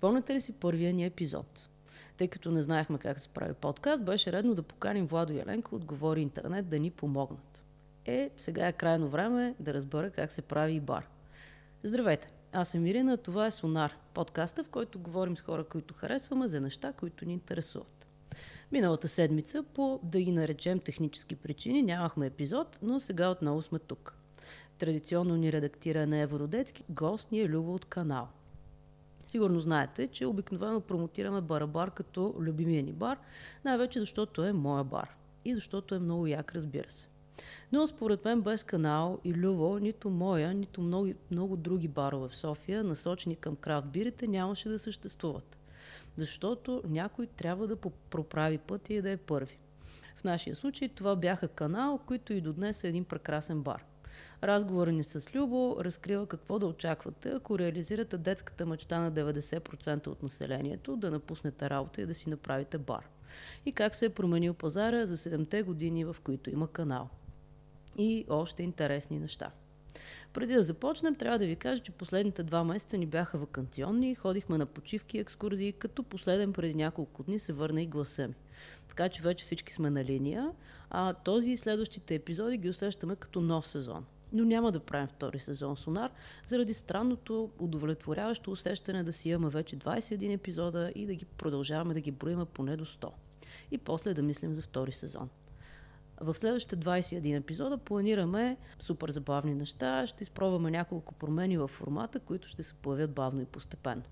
Помните ли си първия ни епизод? Тъй като не знаехме как се прави подкаст, беше редно да поканим Владо Яленко от Говори Интернет да ни помогнат. Е, сега е крайно време да разбера как се прави и бар. Здравейте! Аз съм Ирина, това е Сонар, подкаста, в който говорим с хора, които харесваме за неща, които ни интересуват. Миналата седмица, по да ги наречем технически причини, нямахме епизод, но сега отново сме тук. Традиционно ни редактира на Евродетски, гост ни е Любо от канал. Сигурно знаете, че обикновено промотираме Барабар като любимия ни бар, най-вече защото е моя бар и защото е много як, разбира се. Но според мен без канал и Люво, нито моя, нито много, много други барове в София, насочени към крафт бирите, нямаше да съществуват. Защото някой трябва да проправи пътя и да е първи. В нашия случай това бяха канал, които и до днес са един прекрасен бар. Разговорът ни с Любо разкрива какво да очаквате, ако реализирате детската мечта на 90% от населението да напуснете работа и да си направите бар. И как се е променил пазара за 7-те години, в които има канал и още интересни неща. Преди да започнем, трябва да ви кажа, че последните два месеца ни бяха вакансионни, ходихме на почивки и екскурзии, като последен преди няколко дни се върна и гласа ми. Така че вече всички сме на линия, а този и следващите епизоди ги усещаме като нов сезон. Но няма да правим втори сезон Сонар, заради странното, удовлетворяващо усещане да си имаме вече 21 епизода и да ги продължаваме да ги броиме поне до 100. И после да мислим за втори сезон. В следващите 21 епизода планираме супер забавни неща. Ще изпробваме няколко промени в формата, които ще се появят бавно и постепенно.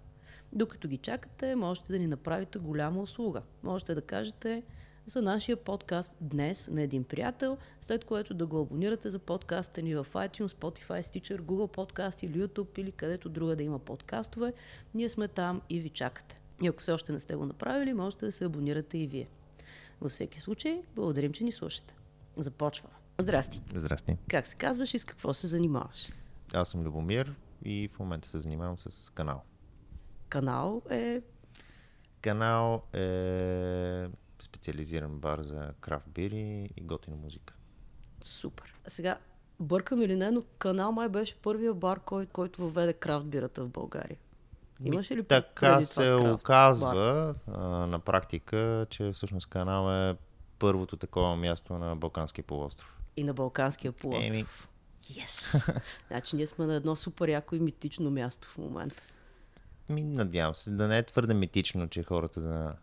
Докато ги чакате, можете да ни направите голяма услуга. Можете да кажете за нашия подкаст днес на един приятел, след което да го абонирате за подкаста ни в iTunes, Spotify, Stitcher, Google Podcast или YouTube или където друга да има подкастове. Ние сме там и ви чакате. И ако все още не сте го направили, можете да се абонирате и вие. Във всеки случай, благодарим, че ни слушате. Започваме. Здрасти. Здрасти. Как се казваш и с какво се занимаваш? Аз съм Любомир и в момента се занимавам с канал. Канал е... Канал е специализиран бар за крафт бири и готина музика. Супер. Сега, бъркам или не, но канал май беше първия бар, кой, който въведе крафт бирата в България. Имаше ли Така се оказва а, на практика, че всъщност канал е първото такова място на Балканския полуостров. И на Балканския полуостров. Еми. Yes! значи ние сме на едно супер яко и митично място в момента. Ми, надявам се да не е твърде митично, че хората да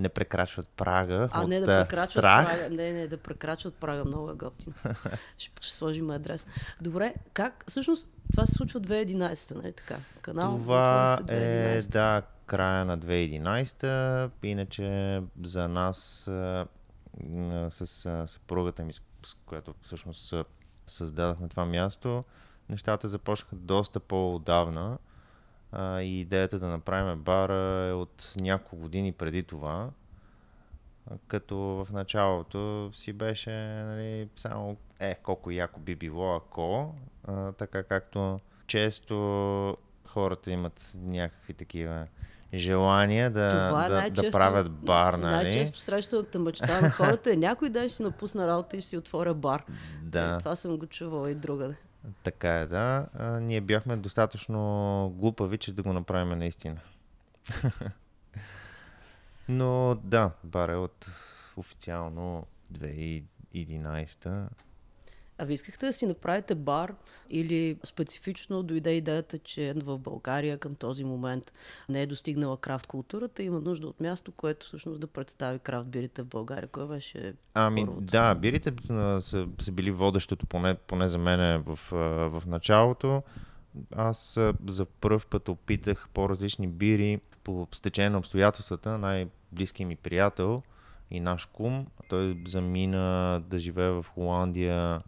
не прекрачват прага а, от не да прекрачват страх. Прага, не, не, да прекрачват прага, много е готино. ще, ще сложим адрес. Добре, как, всъщност, това се случва 2011, нали така? Канал това е, да, края на 2011, иначе за нас с съпругата ми, с която всъщност създадахме това място, нещата започнаха доста по-отдавна. А, и идеята да направим бара е от няколко години преди това. Като в началото си беше нали, само е, колко яко би било ако, а, така както често хората имат някакви такива желание да, Това е да, да правят бар, нали? Най-често срещаната мечта на хората е някой ден ще си напусна работа и ще си отворя бар. Да. Е, това съм го чувала и другаде. Така е, да. А, ние бяхме достатъчно глупави, че да го направим наистина. Но да, бар от официално 2011 а ви искахте да си направите бар или специфично дойде идеята, че в България към този момент не е достигнала крафт културата, има нужда от място, което всъщност да представи крафт бирите в България. Кое беше Ами първото? да, бирите са, са били водещото, поне, поне за мен в, в началото. Аз за първ път опитах по-различни бири по стечение на обстоятелствата. Най-близкият ми приятел и наш кум, той замина да живее в Холандия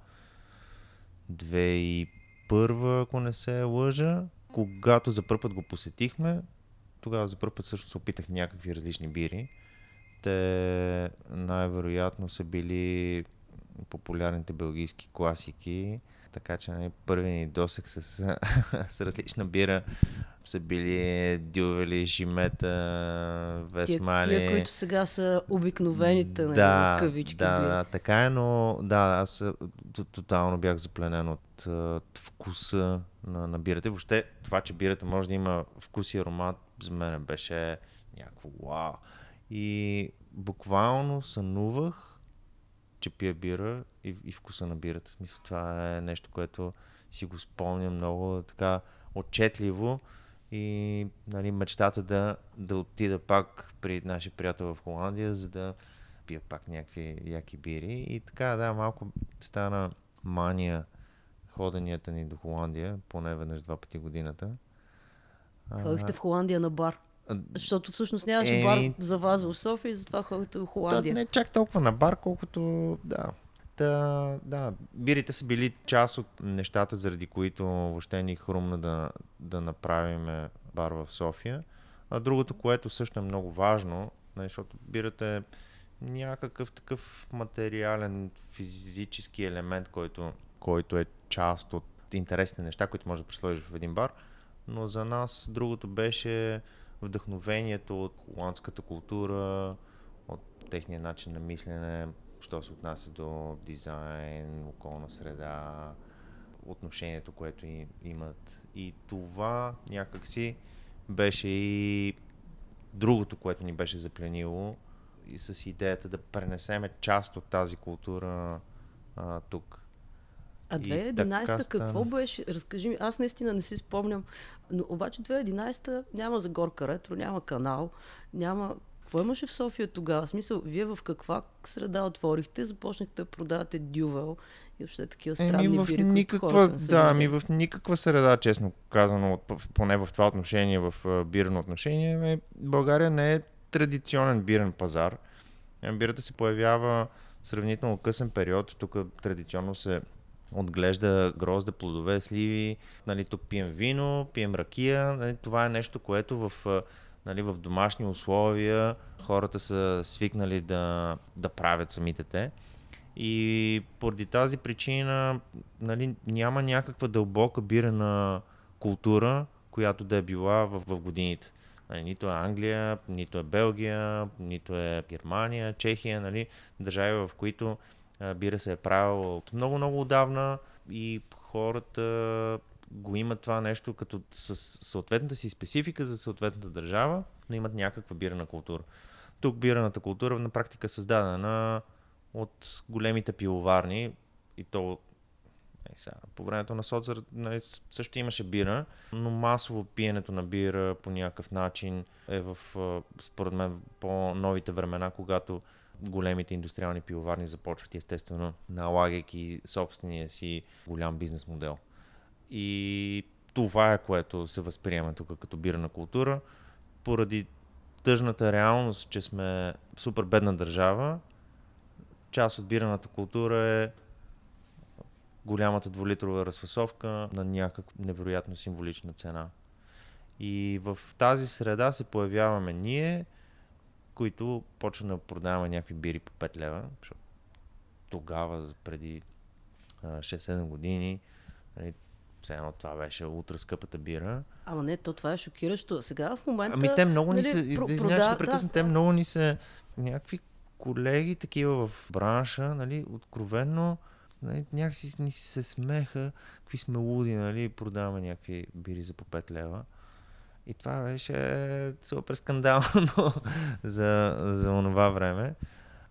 2001, ако не се лъжа, когато за първ път го посетихме, тогава за първ път също се опитах някакви различни бири. Те най-вероятно са били популярните белгийски класики, така че нали, първи ни досек с, с различна бира са били дювели, жимета, весмали. Тия, тия, които сега са обикновените, нали, да, в кавички. Да, да, така е, но да, аз тотално бях запленен от, от вкуса на, на бирата. Въобще това, че бирата може да има вкус и аромат за мен беше някакво вау. И буквално сънувах, че пия бира и, и вкуса на бирата. Мисля, това е нещо, което си го спомня много така отчетливо и нали, мечтата да, да отида пак при нашия приятел в Холандия, за да пия пак някакви яки бири. И така, да, малко стана мания ходенията ни до Холандия, поне веднъж два пъти годината. Ходихте в Холандия на бар? Защото всъщност нямаше е... бар за вас в София и затова ходите в Холандия. Да, не чак толкова на бар, колкото да. Да, да, бирите са били част от нещата, заради които въобще ни хрумна да, да направим бар в София. А другото, което също е много важно, нали, защото бирата е някакъв такъв материален, физически елемент, който, който е част от интересните неща, които може да присложиш в един бар. Но за нас другото беше вдъхновението от холандската култура, от техния начин на мислене, що се отнася до дизайн, околна среда, отношението, което имат. И това някакси беше и другото, което ни беше запленило и с идеята да пренесеме част от тази култура а, тук. А 2011 какво беше? Разкажи ми, аз наистина не си спомням, но обаче 2011 няма Загорка Ретро, няма канал, няма какво имаше в София тогава? В смисъл, вие в каква среда отворихте, започнахте да продавате дювел и въобще такива странни еми, в бири, никаква, Да, ами в никаква среда, честно казано, поне в това отношение, в бирно отношение, България не е традиционен бирен пазар. Бирата се появява сравнително късен период. Тук традиционно се отглежда грозда, плодове, сливи. Нали, тук пием вино, пием ракия. Нали, това е нещо, което в нали, в домашни условия хората са свикнали да, да правят самите те. И поради тази причина нали, няма някаква дълбока бирена култура, която да е била в, в годините. Нали, нито е Англия, нито е Белгия, нито е Германия, Чехия, нали, държави, в които а, бира се е правила от много-много отдавна и хората го имат това нещо като с съответната си специфика за съответната държава, но имат някаква бирана култура. Тук бираната култура на практика е създадена от големите пивоварни и то е, сега, по времето на соцър нали, също имаше бира, но масово пиенето на бира по някакъв начин е в, според мен, по-новите времена, когато големите индустриални пивоварни започват естествено налагайки собствения си голям бизнес модел. И това е което се възприема тук като бирна култура. Поради тъжната реалност, че сме супер бедна държава, част от бираната култура е голямата двулитрова разфасовка на някаква невероятно символична цена. И в тази среда се появяваме ние, които почваме да продаваме някакви бири по 5 лева, защото тогава, преди 6-7 години, нали, все едно това беше ултра скъпата бира. Ама не, то това е шокиращо. Сега в момента... Ами те много ни нали, се... Про, прода... да прекъсна, да, те много ни се... Някакви колеги такива в бранша, нали, откровенно нали, някакси ни се смеха, какви сме луди, нали, продаваме някакви бири за по 5 лева. И това беше супер скандално за, за онова време.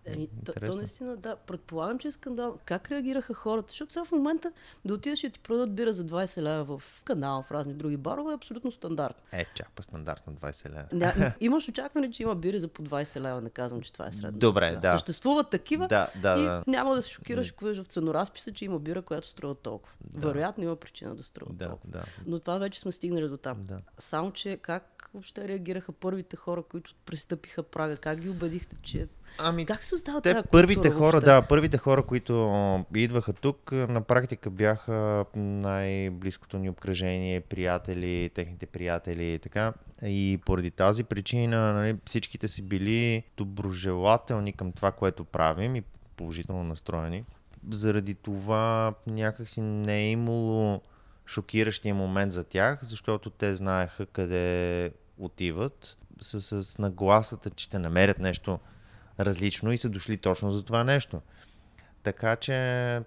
Еми, то, то наистина, да, предполагам, че е скандал. Как реагираха хората? Защото сега в момента да отидеш и ти продадат бира за 20 лева в канал, в разни други барове е абсолютно стандарт. Е, чак па стандартно 20 лева. Да, имаш очакване, че има бири за по 20 лева, не казвам, че това е средно. Добре, да. да. Съществуват такива да, да, и да. няма да се шокираш, ако виждаш в ценоразписа, че има бира, която струва толкова. Да. Вероятно има причина да струва да, толкова. Да. Но това вече сме стигнали до там. Да. Само, че как въобще реагираха първите хора, които пристъпиха прага? Как ги убедихте, че Ами, как създава те тази първите култура, хора, въобще? да, първите хора, които идваха тук, на практика бяха най-близкото ни обкръжение, приятели, техните приятели и така. И поради тази причина нали, всичките си били доброжелателни към това, което правим и положително настроени. Заради това някакси не е имало шокиращия момент за тях, защото те знаеха къде отиват с, с нагласата, че ще намерят нещо различно и са дошли точно за това нещо. Така че,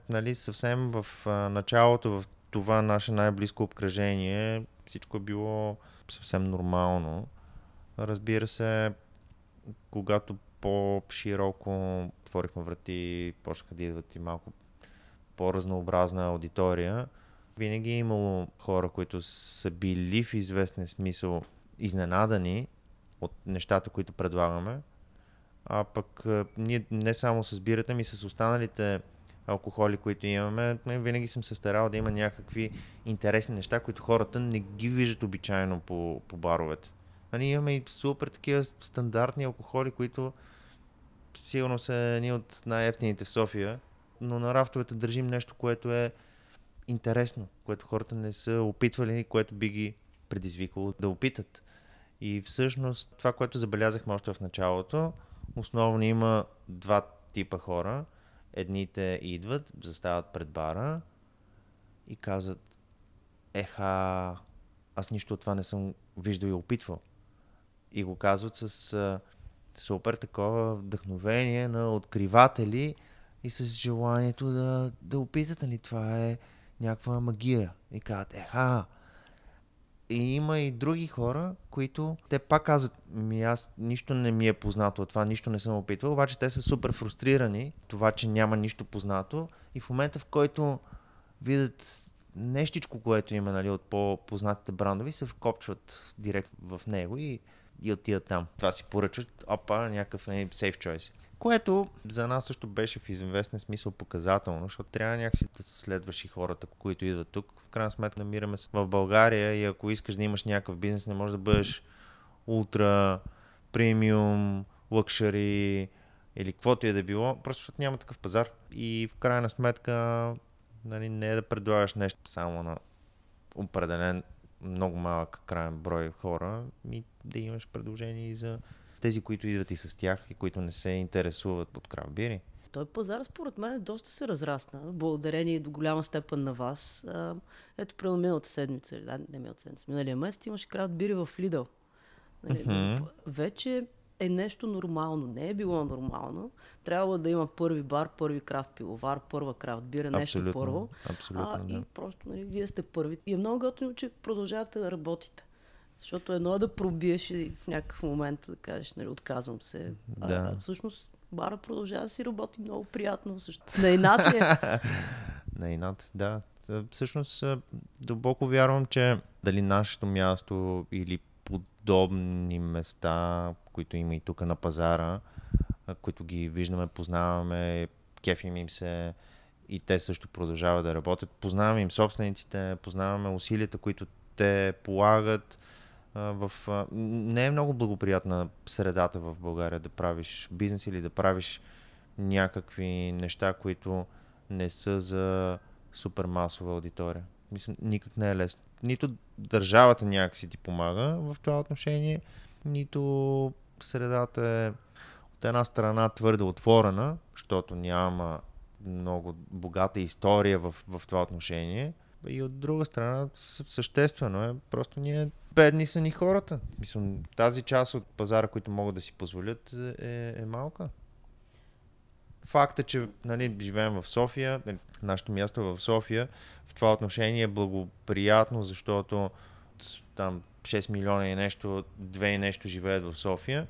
нали, съвсем в началото, в това наше най-близко обкръжение, всичко е било съвсем нормално. Разбира се, когато по-широко отворихме врати, почнаха да идват и малко по-разнообразна аудитория, винаги е имало хора, които са били в известен смисъл изненадани от нещата, които предлагаме. А пък ние не само с бирата, ми с останалите алкохоли, които имаме, винаги съм се старал да има някакви интересни неща, които хората не ги виждат обичайно по, по баровете. А ние имаме и супер такива стандартни алкохоли, които сигурно са едни от най-ефтините в София, но на рафтовете държим нещо, което е интересно, което хората не са опитвали, което би ги предизвикало да опитат. И всъщност това, което забелязахме още в началото, основно има два типа хора. Едните идват, застават пред бара и казват, еха, аз нищо от това не съм виждал и опитвал. И го казват с а, супер такова вдъхновение на откриватели и с желанието да, да опитат, нали, това е някаква магия. И казват, еха, и има и други хора, които те пак казват, ми аз нищо не ми е познато от това, нищо не съм опитвал, обаче те са супер фрустрирани, това, че няма нищо познато и в момента, в който видят нещичко, което има нали, от по-познатите брандови, се вкопчват директ в него и, и отиват там. Това си поръчват, опа, някакъв нали, safe choice. Което за нас също беше в известен смисъл показателно, защото трябва някакси да следваш и хората, които идват тук. В крайна сметка намираме се в България и ако искаш да имаш някакъв бизнес, не можеш да бъдеш ултра, премиум, лъкшари или каквото и да било, просто защото няма такъв пазар. И в крайна сметка нали, не е да предлагаш нещо само на определен много малък крайен брой хора, и да имаш предложение и за тези, които идват и с тях и които не се интересуват от крафт Той пазар, според мен, доста се разрасна, благодарение до голяма степен на вас. ето, при миналата седмица, да, не миналата седмица, миналия месец имаше крафт бири в Лидъл. Нали, mm-hmm. Вече е нещо нормално. Не е било нормално. Трябва да има първи бар, първи крафт пивовар, първа крафт бира, нещо абсолютно, първо. Абсолютно, а, да. И просто, нали, вие сте първи. И е много готино, че продължавате да работите. Защото едно е да пробиеш и в някакъв момент да кажеш, нали, отказвам се. Да. А, всъщност бара продължава да си работи много приятно. Също. На инат е. На инат, да. Всъщност дълбоко вярвам, че дали нашето място или подобни места, които има и тук на пазара, които ги виждаме, познаваме, кефим им се и те също продължават да работят. Познаваме им собствениците, познаваме усилията, които те полагат в, не е много благоприятна средата в България да правиш бизнес или да правиш някакви неща, които не са за супер масова аудитория. Мисля, никак не е лесно. Нито държавата някакси ти помага в това отношение, нито средата е от една страна твърде отворена, защото няма много богата история в, в това отношение. И от друга страна, съществено е, просто ние бедни са ни хората. Мисля, тази част от пазара, които могат да си позволят, е, е малка. Факт е, че нали, живеем в София, нали, нашето място е в София. В това отношение е благоприятно, защото там 6 милиона и нещо, 2 и нещо живеят в София.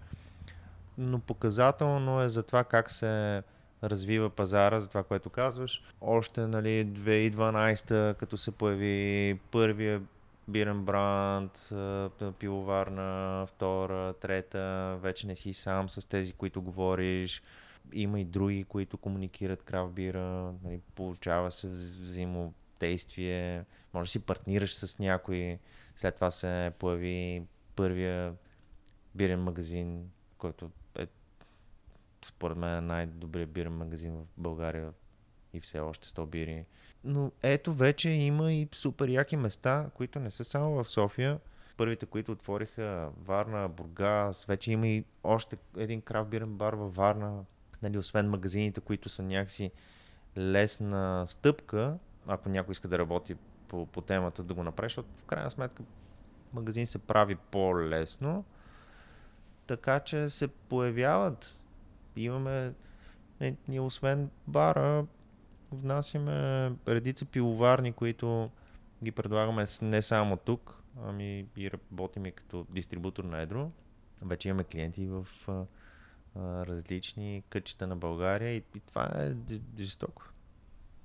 Но показателно е за това как се развива пазара, за това, което казваш. Още нали, 2012, като се появи първия бирен бранд, пивоварна, втора, трета, вече не си сам с тези, които говориш. Има и други, които комуникират крав бира, нали, получава се взаимодействие, може да си партнираш с някой. След това се появи първия бирен магазин, който според мен най-добрият бирен магазин в България и все още 100 бири. Но ето вече има и супер яки места, които не са само в София. Първите, които отвориха Варна, Бургас, вече има и още един крафтбирен бар във Варна. Нали, освен магазините, които са някакси лесна стъпка, ако някой иска да работи по, по темата, да го направи, защото в крайна сметка магазин се прави по-лесно. Така че се появяват. Имаме, ние освен бара, внасяме редица пиловарни, които ги предлагаме не само тук, ами и работим и като дистрибутор на Едро. вече имаме клиенти в а, а, различни кътчета на България и, и това е жестоко.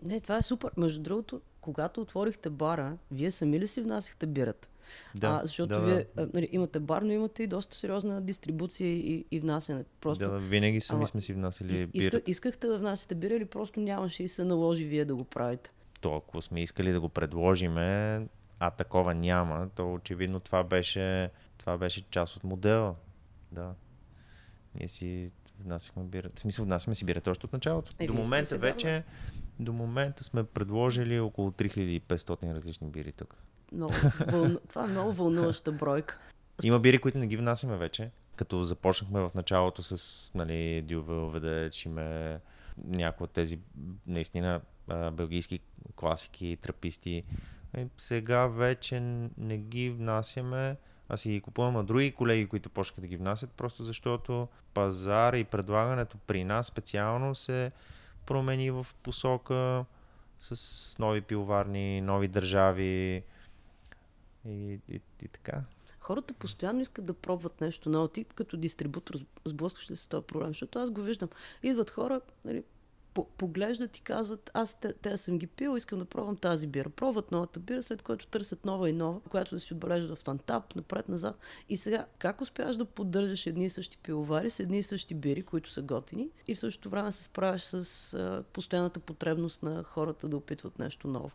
Не, това е супер. Между другото, когато отворихте бара, вие сами ли си внасяхте бирата? Да, а, защото да, вие а, нали, имате бар, но имате и доста сериозна дистрибуция и, и внасяне. Просто, да, винаги сами Ама, сме си внасяли из, иска, Искахте да внасяте бира или просто нямаше и се наложи вие да го правите? То, ако сме искали да го предложиме, а такова няма, то очевидно това беше, това беше част от модела. Да. Ние си внасяхме бира. В смисъл, внасяме си бира още от началото. Е, до момента вече, до момента сме предложили около 3500 различни бири тук. Много вълну... Това е много вълнуваща бройка. Има бири, които не ги внасяме вече. Като започнахме в началото с нали, Дювел, Ведеч, име някои от тези наистина белгийски класики, траписти. И сега вече не ги внасяме, а си ги купуваме от други колеги, които почнаха да ги внасят, просто защото пазар и предлагането при нас специално се промени в посока с нови пивоварни, нови държави и, и, и така. Хората постоянно искат да пробват нещо ново. Ти като дистрибутор сблъскаш ли се този проблем? Защото аз го виждам. Идват хора, нали, поглеждат и казват, аз те, те съм ги пил, искам да пробвам тази бира. Пробват новата бира, след което търсят нова и нова, която да си отбележат в тантап, напред-назад. И сега, как успяваш да поддържаш едни и същи пиловари с едни и същи бири, които са готини, и в същото време се справяш с а, постоянната потребност на хората да опитват нещо ново?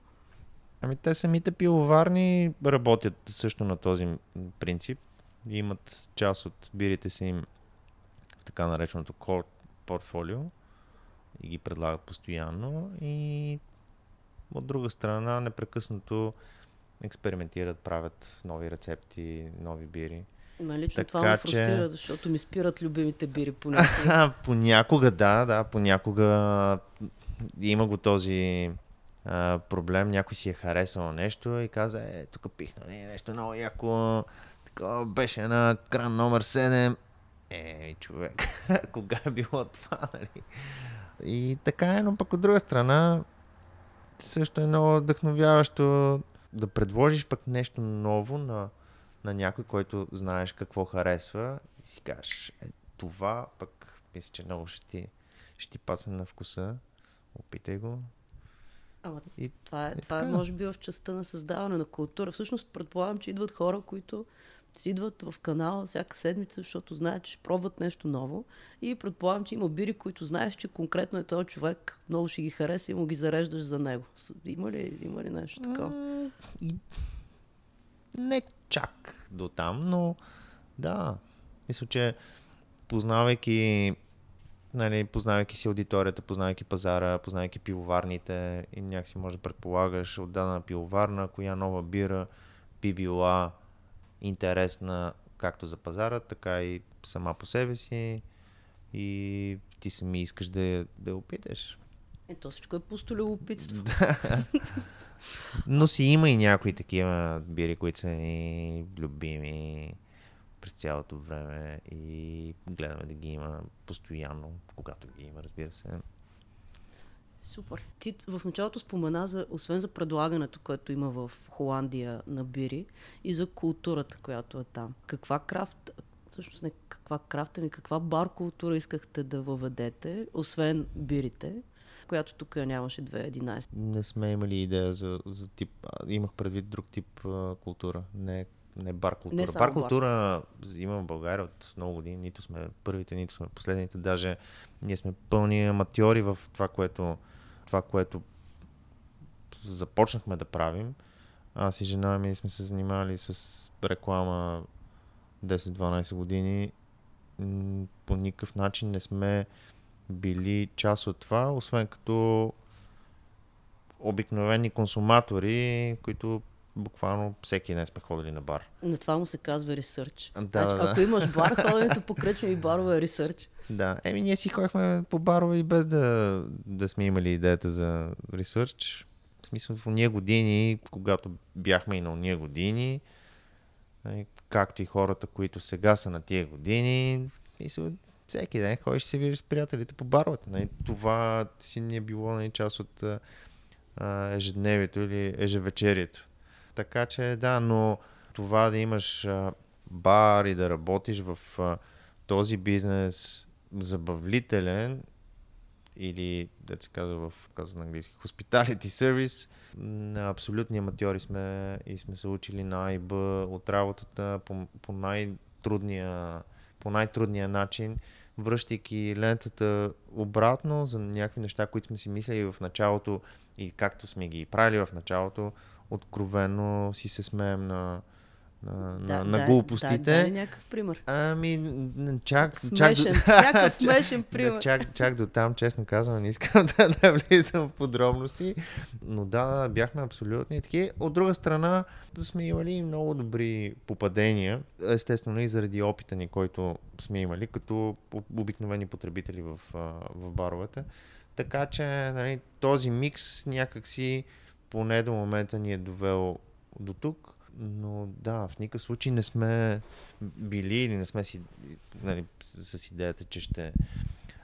Ами те самите пиловарни работят също на този принцип. Имат част от бирите си им в така нареченото core портфолио и ги предлагат постоянно и от друга страна непрекъснато експериментират, правят нови рецепти, нови бири. Ма лично така, това ме фрустрира, че... защото ми спират любимите бири понякога. понякога, да, да, понякога има го този а, проблем, някой си е харесал нещо и каза, е, тук пихна нещо много яко, такова беше на кран номер 7. Е, човек, кога е било това, нали? И така е, но пък от друга страна също е много вдъхновяващо да предложиш пък нещо ново на, на някой, който знаеш какво харесва и си кажеш, е, това пък мисля, че много ще ти, ще ти пасне на вкуса. Опитай го. Ама, и, това е, това е, може би, в частта на създаване на култура. Всъщност, предполагам, че идват хора, които си идват в канала всяка седмица, защото знаят, че пробват нещо ново. И предполагам, че има бири, които знаеш, че конкретно е този човек, много ще ги хареса и му ги зареждаш за него. Има ли, има ли нещо такова? Не чак до там, но да. Мисля, че познавайки нали, познавайки си аудиторията, познавайки пазара, познавайки пивоварните и някакси може да предполагаш от дадена пивоварна, коя нова бира би била интересна както за пазара, така и сама по себе си и ти сами искаш да, да я опиташ. Ето всичко е пусто любопитство. Но си има и някои такива бири, които са ни любими през цялото време и гледаме да ги има постоянно, когато ги има, разбира се. Супер. Ти в началото спомена, за, освен за предлагането, което има в Холандия на бири, и за културата, която е там. Каква крафт, всъщност не каква крафта ми, каква бар култура искахте да въведете, освен бирите, която тук нямаше 2011? Не сме имали идея за, за тип, имах предвид друг тип а, култура, не не бар култура. Не бар култура бар. има в България от много години. Нито сме първите, нито сме последните. Даже ние сме пълни аматьори в това, което, това, което започнахме да правим. Аз и жена ми сме се занимавали с реклама 10-12 години. По никакъв начин не сме били част от това, освен като обикновени консуматори, които буквално всеки ден сме ходили на бар. На това му се казва ресърч. Да, значи, да, ако имаш бар, ходенето по кръчми и барове е ресърч. Да, еми ние си ходихме по барове и без да, да сме имали идеята за ресърч. В смисъл в уния години, когато бяхме и на уния години, нали, както и хората, които сега са на тия години, мисъл, всеки ден ходиш и се виждаш с приятелите по баровете. Нали. Това си ни е било нали, част от а, ежедневието или ежевечерието. Така че да, но това да имаш бар и да работиш в този бизнес забавлителен или, да се казва в каза на английски, hospitality service, на абсолютни аматьори сме и сме се учили на АИБ от работата по, по най-трудния по най-трудния начин, връщайки лентата обратно за някакви неща, които сме си мислили в началото и както сме ги правили в началото, откровено си се смеем на, на, да, на, на да, глупостите. Да, да, някакъв пример. Ами, чак, смешен, чак до... смешен пример. Да, чак, чак до там, честно казвам, не искам да, да влизам в подробности. Но да, бяхме абсолютни такива. От друга страна, сме имали много добри попадения. Естествено и заради опита ни, който сме имали, като обикновени потребители в, в баровете. Така че нали, този микс някакси поне до момента ни е довел до тук но да, в никакъв случай не сме били или не сме си, нали, с, с идеята, че ще,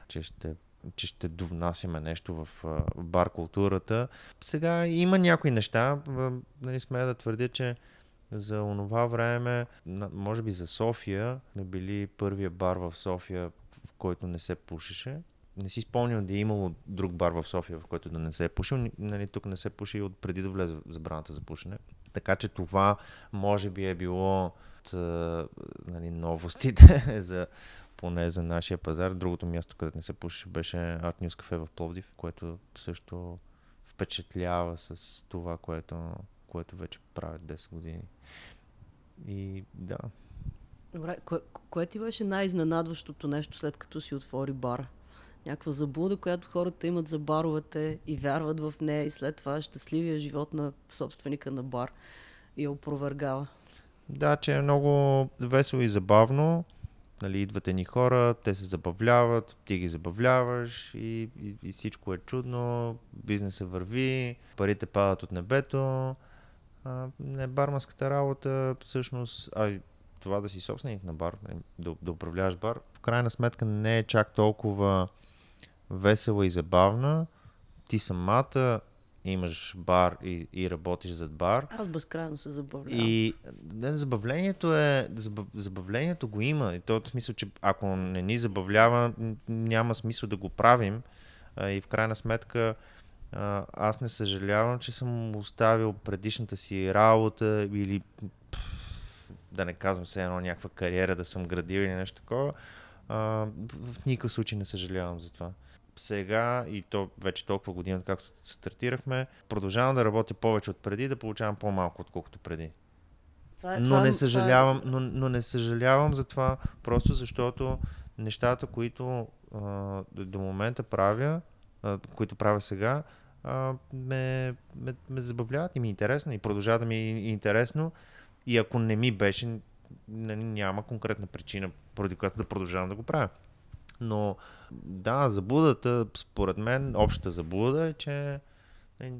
че ще че ще довнасяме нещо в бар културата. Сега има някои неща, нали, смея да твърдя, че за онова време, може би за София, сме били първия бар в София, в който не се пушеше. Не си спомням да е имало друг бар в София, в който да не се е пушил. Нали, тук не се пуши от преди да влезе забраната за пушене. Така че това може би е било от нали, новостите за поне за нашия пазар. Другото място, където не се пуши, беше Art News Cafe в Пловдив, което също впечатлява с това, което, което вече правят 10 години. И да. Добре, кое, кое ти беше най-изненадващото нещо след като си отвори бара? Някаква заблуда, която хората имат за баровете и вярват в нея и след това щастливия живот на собственика на бар я опровергава. Да, че е много весело и забавно. Нали, идват ни хора, те се забавляват, ти ги забавляваш и, и, и всичко е чудно, бизнесът върви, парите падат от небето. А, не барманската работа, всъщност, а това да си собственик на бар, нали, да, да управляваш бар, в крайна сметка не е чак толкова весела и забавна. Ти самата имаш бар и, и работиш зад бар. Аз безкрайно се забавлявам. И не, забавлението е, забав, забавлението го има. И то в смисъл, че ако не ни забавлява, няма смисъл да го правим. А, и в крайна сметка а, аз не съжалявам, че съм оставил предишната си работа или да не казвам се едно някаква кариера да съм градил или нещо такова. А, в никакъв случай не съжалявам за това сега и то вече толкова година, както стартирахме, продължавам да работя повече от преди, да получавам по-малко, отколкото преди. Това е, но, това, не съжалявам, това... но, но не съжалявам за това, просто защото нещата, които а, до момента правя, а, които правя сега, а, ме, ме, ме забавляват и ми е интересно и продължава да ми е интересно. И ако не ми беше, нали, няма конкретна причина, поради която да продължавам да го правя. Но да, заблудата, според мен, общата заблуда е, че е,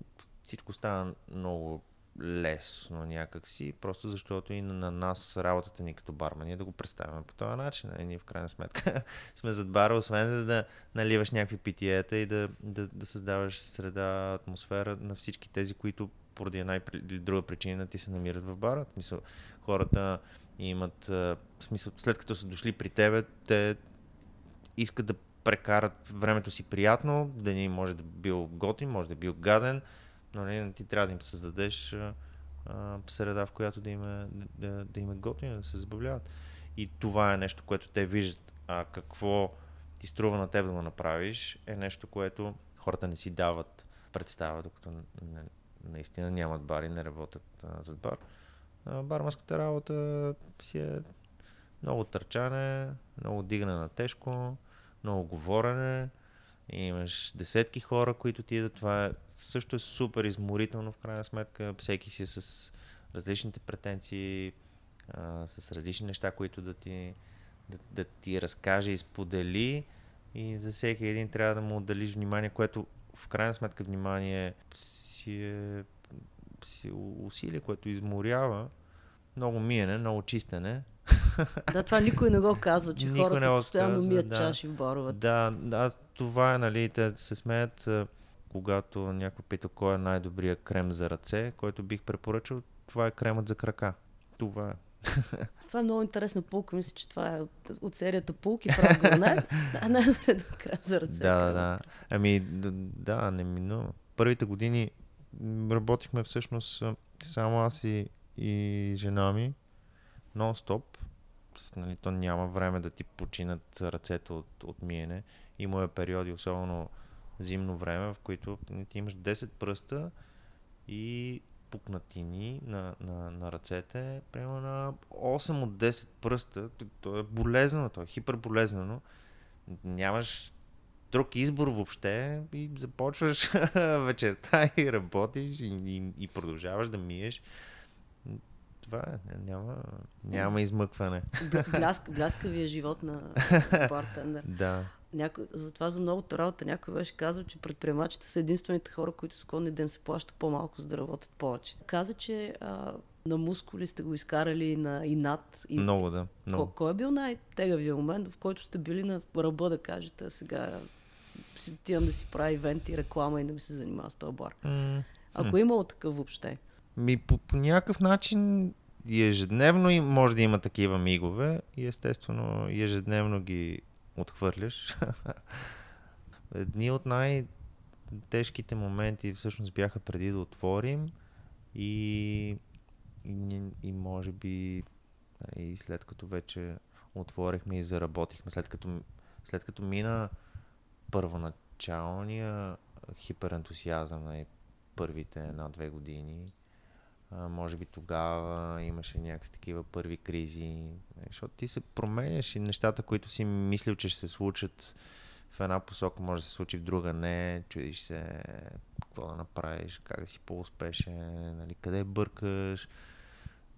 всичко става много лесно някакси, просто защото и на нас работата ни като бармани е да го представяме по този начин. И ние в крайна сметка сме зад бара, освен за да наливаш някакви питиета и да, да, да създаваш среда, атмосфера на всички тези, които поради една или друга причина ти се намират в бара. В смисъл, хората имат, смисъл, след като са дошли при тебе, те искат да прекарат времето си приятно, да ни може да бил готин, може да бил гаден, но не, ти трябва да им създадеш а, среда, в която да има, да, да има готини, да се забавляват. И това е нещо, което те виждат. А какво ти струва на теб да го направиш, е нещо, което хората не си дават представа, докато не, наистина нямат бари, не работят а, зад бар. А, барманската работа си е много търчане, много дигане на тежко, много говорене. Имаш десетки хора, които ти идват. Това е, също е супер изморително в крайна сметка. Всеки си е с различните претенции, а, с различни неща, които да ти, да, да ти разкаже и сподели. И за всеки един трябва да му отделиш внимание, което в крайна сметка внимание си е, си е усилие, което изморява. Много миене, много чистене, да, това никой не го казва, че никой хората постоянно казва, мият да. чаши в баровете. Да, да, това е, нали, те се смеят, когато някой пита кой е най-добрият крем за ръце, който бих препоръчал, това е кремът за крака. Това е. Това е много интересна пулка. Мисля, че това е от, от серията пулки в разговор. а най-добре до края за ръце. Да, да, да. Ами, да, не минува. Първите години работихме всъщност само аз и, и жена ми нон-стоп. Нали, то няма време да ти починат ръцете от, от миене. Има е периоди, особено зимно време, в които ти имаш 10 пръста и пукнатини на, на, на ръцете, прямо на 8 от 10 пръста. То е болезнено, то е хиперболезнено. Нямаш друг избор въобще и започваш вечерта и работиш и, и, и продължаваш да миеш. Това е, няма, няма измъкване. Бляск, бляскавия живот на бартендер. да. Някой, затова за многото работа някой беше казал, че предприемачите са единствените хора, които са склонни да им се плаща по-малко, за да работят повече. Каза, че а, на мускули сте го изкарали на и над. И... Много, да. Много. Кой, кой е бил най-тегавия момент, в който сте били на ръба да кажете, сега си отивам да си прави ивент и реклама и да ми се занимава с този бар? Mm. Ако е имало такъв въобще. Ми по, по някакъв начин ежедневно и може да има такива мигове и естествено ежедневно ги отхвърляш. Едни от най-тежките моменти всъщност бяха преди да отворим и, и, и може би нали, и след като вече отворихме и заработихме, след като, след като мина първоначалния хиперентусиазъм на първите една-две години, може би тогава имаше някакви такива първи кризи, нали, защото ти се променяш и нещата, които си мислил, че ще се случат в една посока, може да се случи в друга не, чудиш се какво да направиш, как да си по-успешен, нали, къде бъркаш.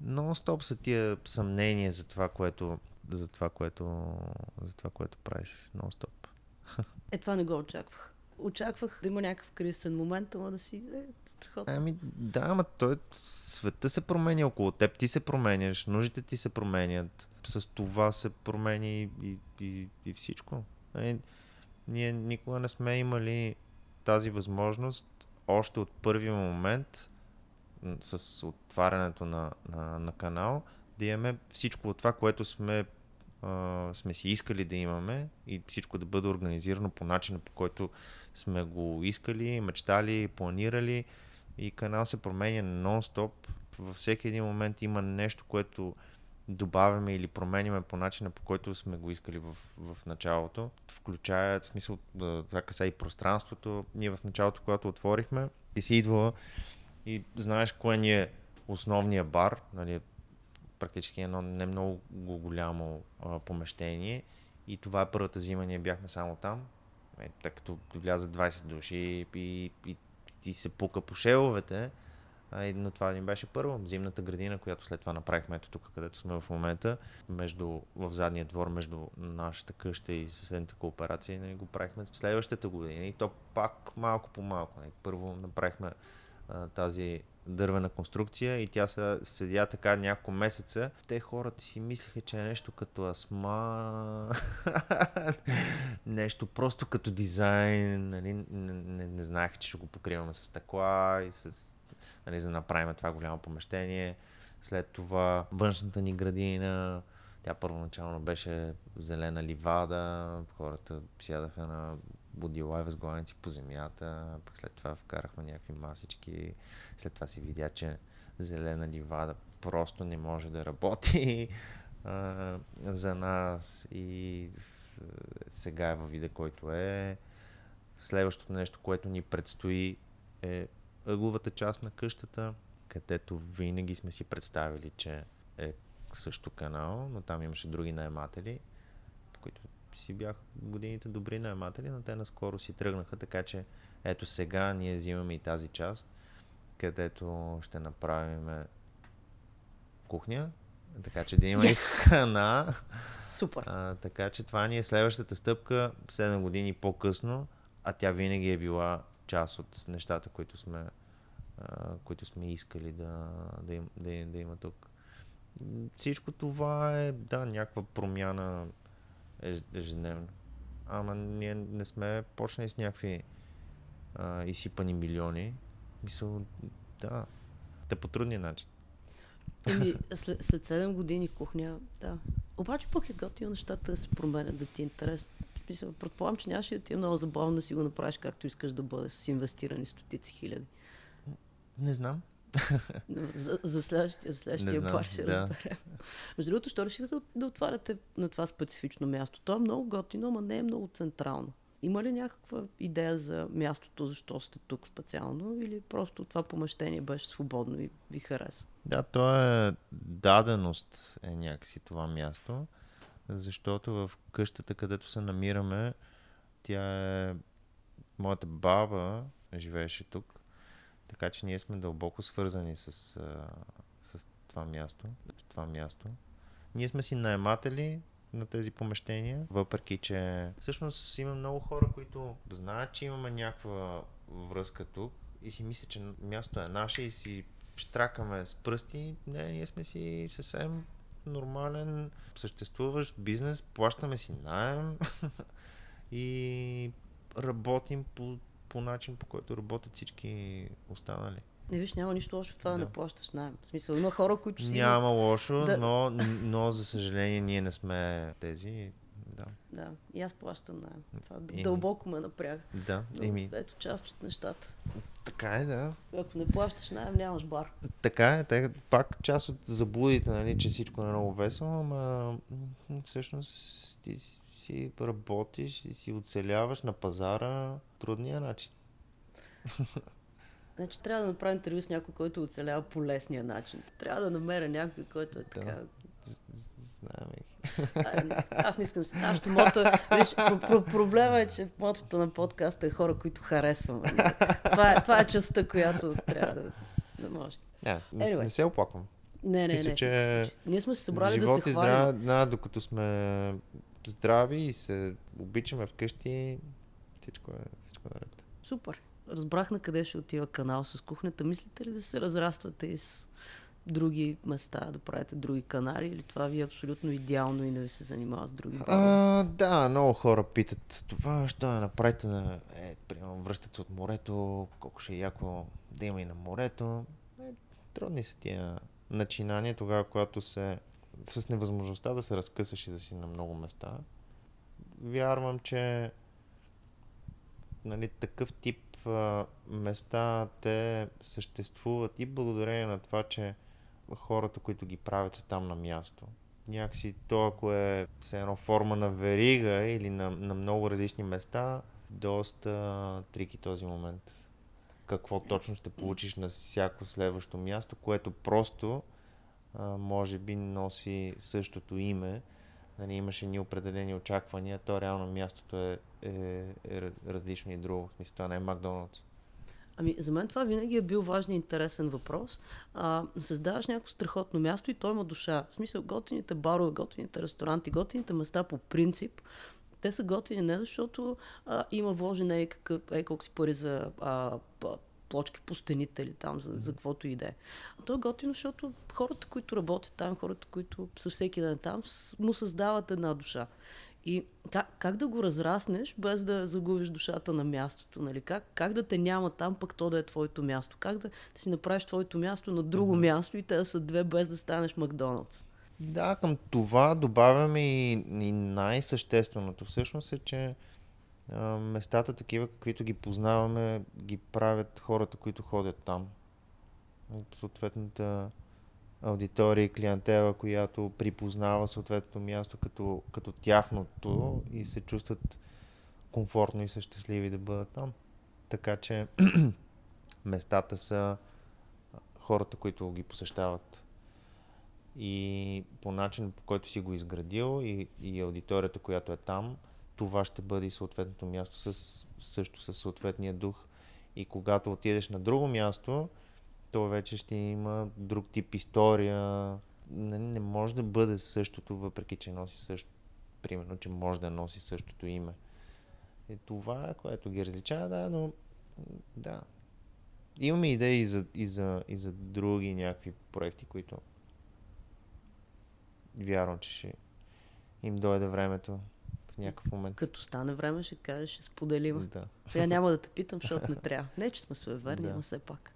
Нон-стоп са тия съмнения за това, което, за това, което, за това, което правиш. Нон-стоп. Е, това не го очаквах очаквах да има някакъв кризисен момент, ама да си е страхотно. Ами да, ама той света се променя около теб, ти се променяш, нуждите ти се променят, с това се променя и, и, и, всичко. Нали, ние никога не сме имали тази възможност още от първия момент с отварянето на, на, на канал да имаме всичко от това, което сме сме си искали да имаме и всичко да бъде организирано по начина, по който сме го искали, мечтали, планирали и канал се променя нон-стоп. Във всеки един момент има нещо, което добавяме или променяме по начина, по който сме го искали в, в началото. Включая, в смисъл, това каса и пространството. Ние в началото, когато отворихме, и си идвала и знаеш кое ни е основния бар, нали, практически едно не много голямо а, помещение и това е първата зима, ние бяхме само там, е, тъй като влязат 20 души и, и ти се пука по шеловете, а, но това ни беше първо. Зимната градина, която след това направихме ето тук, където сме в момента, между, в задния двор, между нашата къща и съседната кооперация, нали, го правихме следващата година и то пак малко по малко. Нали. Първо направихме а, тази дървена конструкция и тя се седя така няколко месеца. Те хората си мислеха, че е нещо като асма, нещо просто като дизайн, нали? не, не, не знаех, че ще го покриваме с стъкла и с, нали, за да направим това голямо помещение. След това външната ни градина, тя първоначално беше зелена ливада, хората сядаха на будила и възглавници по земята, пък след това вкарахме някакви масички, след това си видя, че зелена ливада просто не може да работи а, за нас и сега е във вида, който е. Следващото нещо, което ни предстои е ъгловата част на къщата, където винаги сме си представили, че е също канал, но там имаше други наематели, които си бяха годините добри наематели, но те наскоро си тръгнаха, така че ето сега ние взимаме и тази част, където ще направим кухня, така че да има yes. и храна. Супер. А, така че това ни е следващата стъпка, 7 години по-късно, а тя винаги е била част от нещата, които сме, а, които сме искали да, да, им, да, да има тук. Всичко това е, да, някаква промяна ежедневно. Ама ние не сме почнали с някакви а, изсипани милиони. Мисъл, да, да по трудния начин. Еми, след, след 7 години кухня, да. Обаче пък е готино нещата да се променят, да ти е интерес. Смисъл, предполагам, че нямаше да ти е много забавно да си го направиш както искаш да бъде с инвестирани стотици хиляди. Не знам. За, за следващия, за следващия пар ще да. разберем. Между другото, що решите да, да отваряте на това специфично място? То е много готино, но не е много централно. Има ли някаква идея за мястото, защо сте тук специално или просто това помещение беше свободно и ви хареса? Да, то е даденост е някакси това място, защото в къщата, където се намираме, тя е... Моята баба живееше тук, така че ние сме дълбоко свързани с, с това място. Това място. Ние сме си наематели, на тези помещения, въпреки че всъщност има много хора, които знаят, че имаме някаква връзка тук и си мислят, че място е наше и си штракаме с пръсти. Не, ние сме си съвсем нормален, съществуващ бизнес, плащаме си найем и работим по, по начин, по който работят всички останали. Не виж, няма нищо лошо в това да, да не плащаш найем. В смисъл, има хора, които си... Няма лошо, да... но, но за съжаление ние не сме тези. Да. Да, и аз плащам найем. Това еми... дълбоко ме напряга. Да, но, еми... Ето част от нещата. Така е, да. Ако не плащаш найем, нямаш бар. Така е, тъй, пак част от заблудите, нали, че всичко е много весело, ама всъщност ти си работиш и си оцеляваш на пазара трудния начин. Значи трябва да направим интервю с някой, който оцелява по лесния начин. Трябва да намеря някой, който е така. Знаем Аз не искам. Нашето мото. Виж, про- про- проблема е, че мотото на подкаста е хора, които харесваме. Това е, това е частта, която трябва да, да може. Yeah, anyway. не се оплаквам. Не, не, Мисля, не. че Ние сме се събрали живот да се и хвалим. здраве, докато сме здрави и се обичаме вкъщи, всичко е, всичко е наред. Супер разбрах на къде ще отива канал с кухнята. Мислите ли да се разраствате с други места, да правите други канали или това ви е абсолютно идеално и да ви се занимава с други а, Да, много хора питат това, що да направите на... Е, примерно, връщат се от морето, колко ще е яко да има и на морето. Е, трудни са тия начинания тогава, когато се с невъзможността да се разкъсаш и да си на много места. Вярвам, че нали, такъв тип места те съществуват и благодарение на това, че хората, които ги правят, са там на място. Някакси то, ако е все едно форма на верига или на, на много различни места, доста трики този момент. Какво точно ще получиш на всяко следващо място, което просто може би носи същото име. Нали, имаше ни определени очаквания, то реално мястото е е, е различно и друго. В това не е Макдоналдс. Ами, за мен това винаги е бил важен и интересен въпрос. А, създаваш някакво страхотно място и той има душа. В смисъл, готините барове, готините ресторанти, готините места по принцип, те са готини не защото а, има вложен е, какъв, е колко си пари за а, плочки по стените или там, за, за каквото и да е. То е готино, защото хората, които работят там, хората, които са всеки ден там, му създават една душа. И как, как да го разраснеш, без да загубиш душата на мястото? Нали? Как, как да те няма там, пък то да е твоето място? Как да, да си направиш твоето място на друго mm-hmm. място и те да са две, без да станеш Макдоналдс? Да, към това добавяме и, и най-същественото всъщност е, че местата такива, каквито ги познаваме, ги правят хората, които ходят там. Съответната аудитория и клиентела, която припознава съответното място като, като тяхното и се чувстват комфортно и са щастливи да бъдат там. Така че местата са хората, които ги посещават. И по начин, по който си го изградил и, и аудиторията, която е там, това ще бъде и съответното място с, също със съответния дух. И когато отидеш на друго място, то вече ще има друг тип история. Не, не може да бъде същото, въпреки че носи също. Примерно, че може да носи същото име. И това е, което ги различава, да, но да. Имаме идеи и за, и за, и за други някакви проекти, които вярвам, че ще им дойде времето в някакъв момент. Като стане време, ще кажеш, ще споделим. Да. Сега няма да те питам, защото не трябва. Не, че сме суеверни, да. но все пак.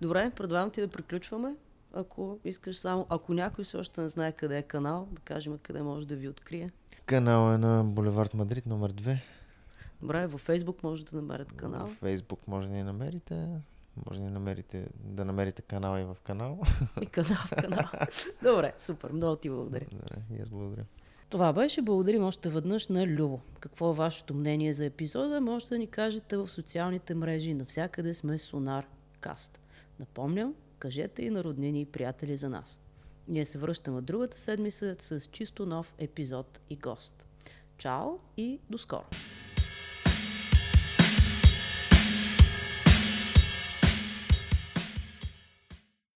Добре, предлагам ти да приключваме. ако искаш само, ако някой все още не знае къде е канал, да кажем къде може да ви открие. Канал е на Булевард Мадрид, номер 2. Добре, във Фейсбук може да намерят канал. В Фейсбук може да ни намерите. Може да, намерите, да намерите канал и в канал. И канал в канал. Добре, супер. Много ти благодаря. Добре, и аз благодаря. Това беше. Благодарим още веднъж на Любо. Какво е вашето мнение за епизода? Може да ни кажете в социалните мрежи. Навсякъде сме Сонар Каст. Напомням, кажете и на роднини и приятели за нас. Ние се връщаме другата седмица с чисто нов епизод и гост. Чао и до скоро!